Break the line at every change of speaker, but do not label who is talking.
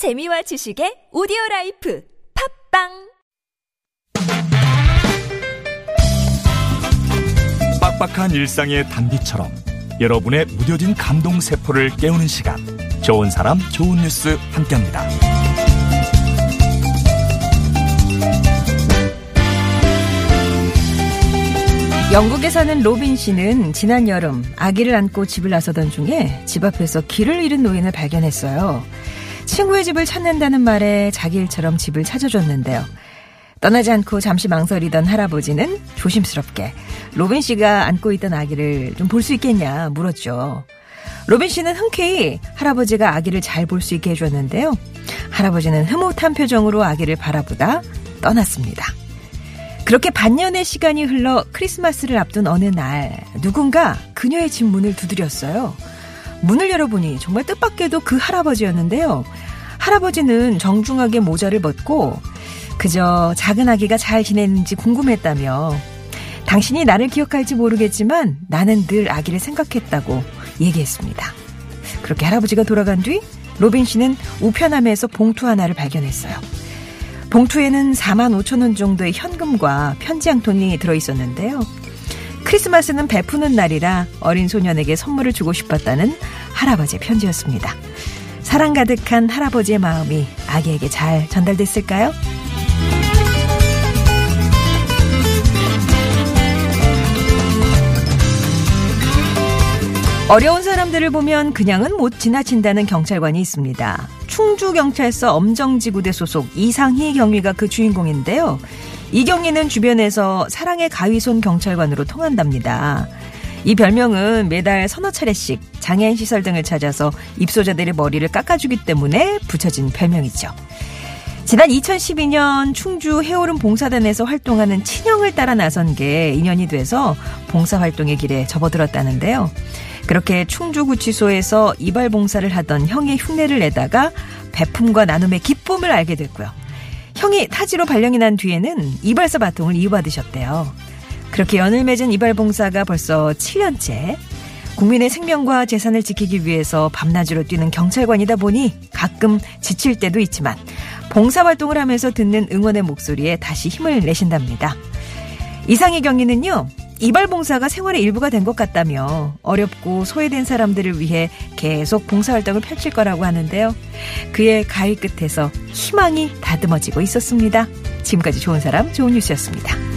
재미와 지식의 오디오 life 팟빵
빡빡한 일상의 단비처럼 여러분의 무뎌진 감동 세포를 깨우는 시간 좋은 사람 좋은 뉴스 함께합니다.
영국에 사는 로빈 씨는 지난 여름 아기를 안고 집을 나서던 중에 집 앞에서 길을 잃은 노인을 발견했어요. 친구의 집을 찾는다는 말에 자기 일처럼 집을 찾아줬는데요. 떠나지 않고 잠시 망설이던 할아버지는 조심스럽게 로빈 씨가 안고 있던 아기를 좀 볼 수 있겠냐 물었죠. 로빈 씨는 흔쾌히 할아버지가 아기를 잘 볼 수 있게 해줬는데요. 할아버지는 흐뭇한 표정으로 아기를 바라보다 떠났습니다. 그렇게 반년의 시간이 흘러 크리스마스를 앞둔 어느 날 누군가 그녀의 집 문을 두드렸어요. 문을 열어보니 정말 뜻밖에도 그 할아버지였는데요. 할아버지는 정중하게 모자를 벗고 그저 작은 아기가 잘 지내는지 궁금했다며 당신이 나를 기억할지 모르겠지만 나는 늘 아기를 생각했다고 얘기했습니다. 그렇게 할아버지가 돌아간 뒤 로빈 씨는 우편함에서 봉투 하나를 발견했어요. 봉투에는 4만 5천 원 정도의 현금과 편지 한 통이 들어 있었는데요. 크리스마스는 베푸는 날이라 어린 소년에게 선물을 주고 싶었다는 할아버지의 편지였습니다. 사랑 가득한 할아버지의 마음이 아기에게 잘 전달됐을까요? 어려운 사람들을 보면 그냥은 못 지나친다는 경찰관이 있습니다. 충주경찰서 엄정지구대 소속 이상희 경위가 그 주인공인데요. 이 경위는 주변에서 사랑의 가위손 경찰관으로 통한답니다. 이 별명은 매달 서너 차례씩 장애인 시설 등을 찾아서 입소자들의 머리를 깎아주기 때문에 붙여진 별명이죠. 지난 2012년 충주 해오름 봉사단에서 활동하는 친형을 따라 나선 게 인연이 돼서 봉사활동의 길에 접어들었다는데요. 그렇게 충주구치소에서 이발봉사를 하던 형의 흉내를 내다가 배품과 나눔의 기쁨을 알게 됐고요. 형이 타지로 발령이 난 뒤에는 이발사 바통을 이어받으셨대요. 그렇게 연을 맺은 이발봉사가 벌써 7년째 국민의 생명과 재산을 지키기 위해서 밤낮으로 뛰는 경찰관이다 보니 가끔 지칠 때도 있지만 봉사활동을 하면서 듣는 응원의 목소리에 다시 힘을 내신답니다. 이상희 경위는요, 이발봉사가 생활의 일부가 된 것 같다며 어렵고 소외된 사람들을 위해 계속 봉사활동을 펼칠 거라고 하는데요. 그의 가위 끝에서 희망이 다듬어지고 있었습니다. 지금까지 좋은 사람, 좋은 뉴스였습니다.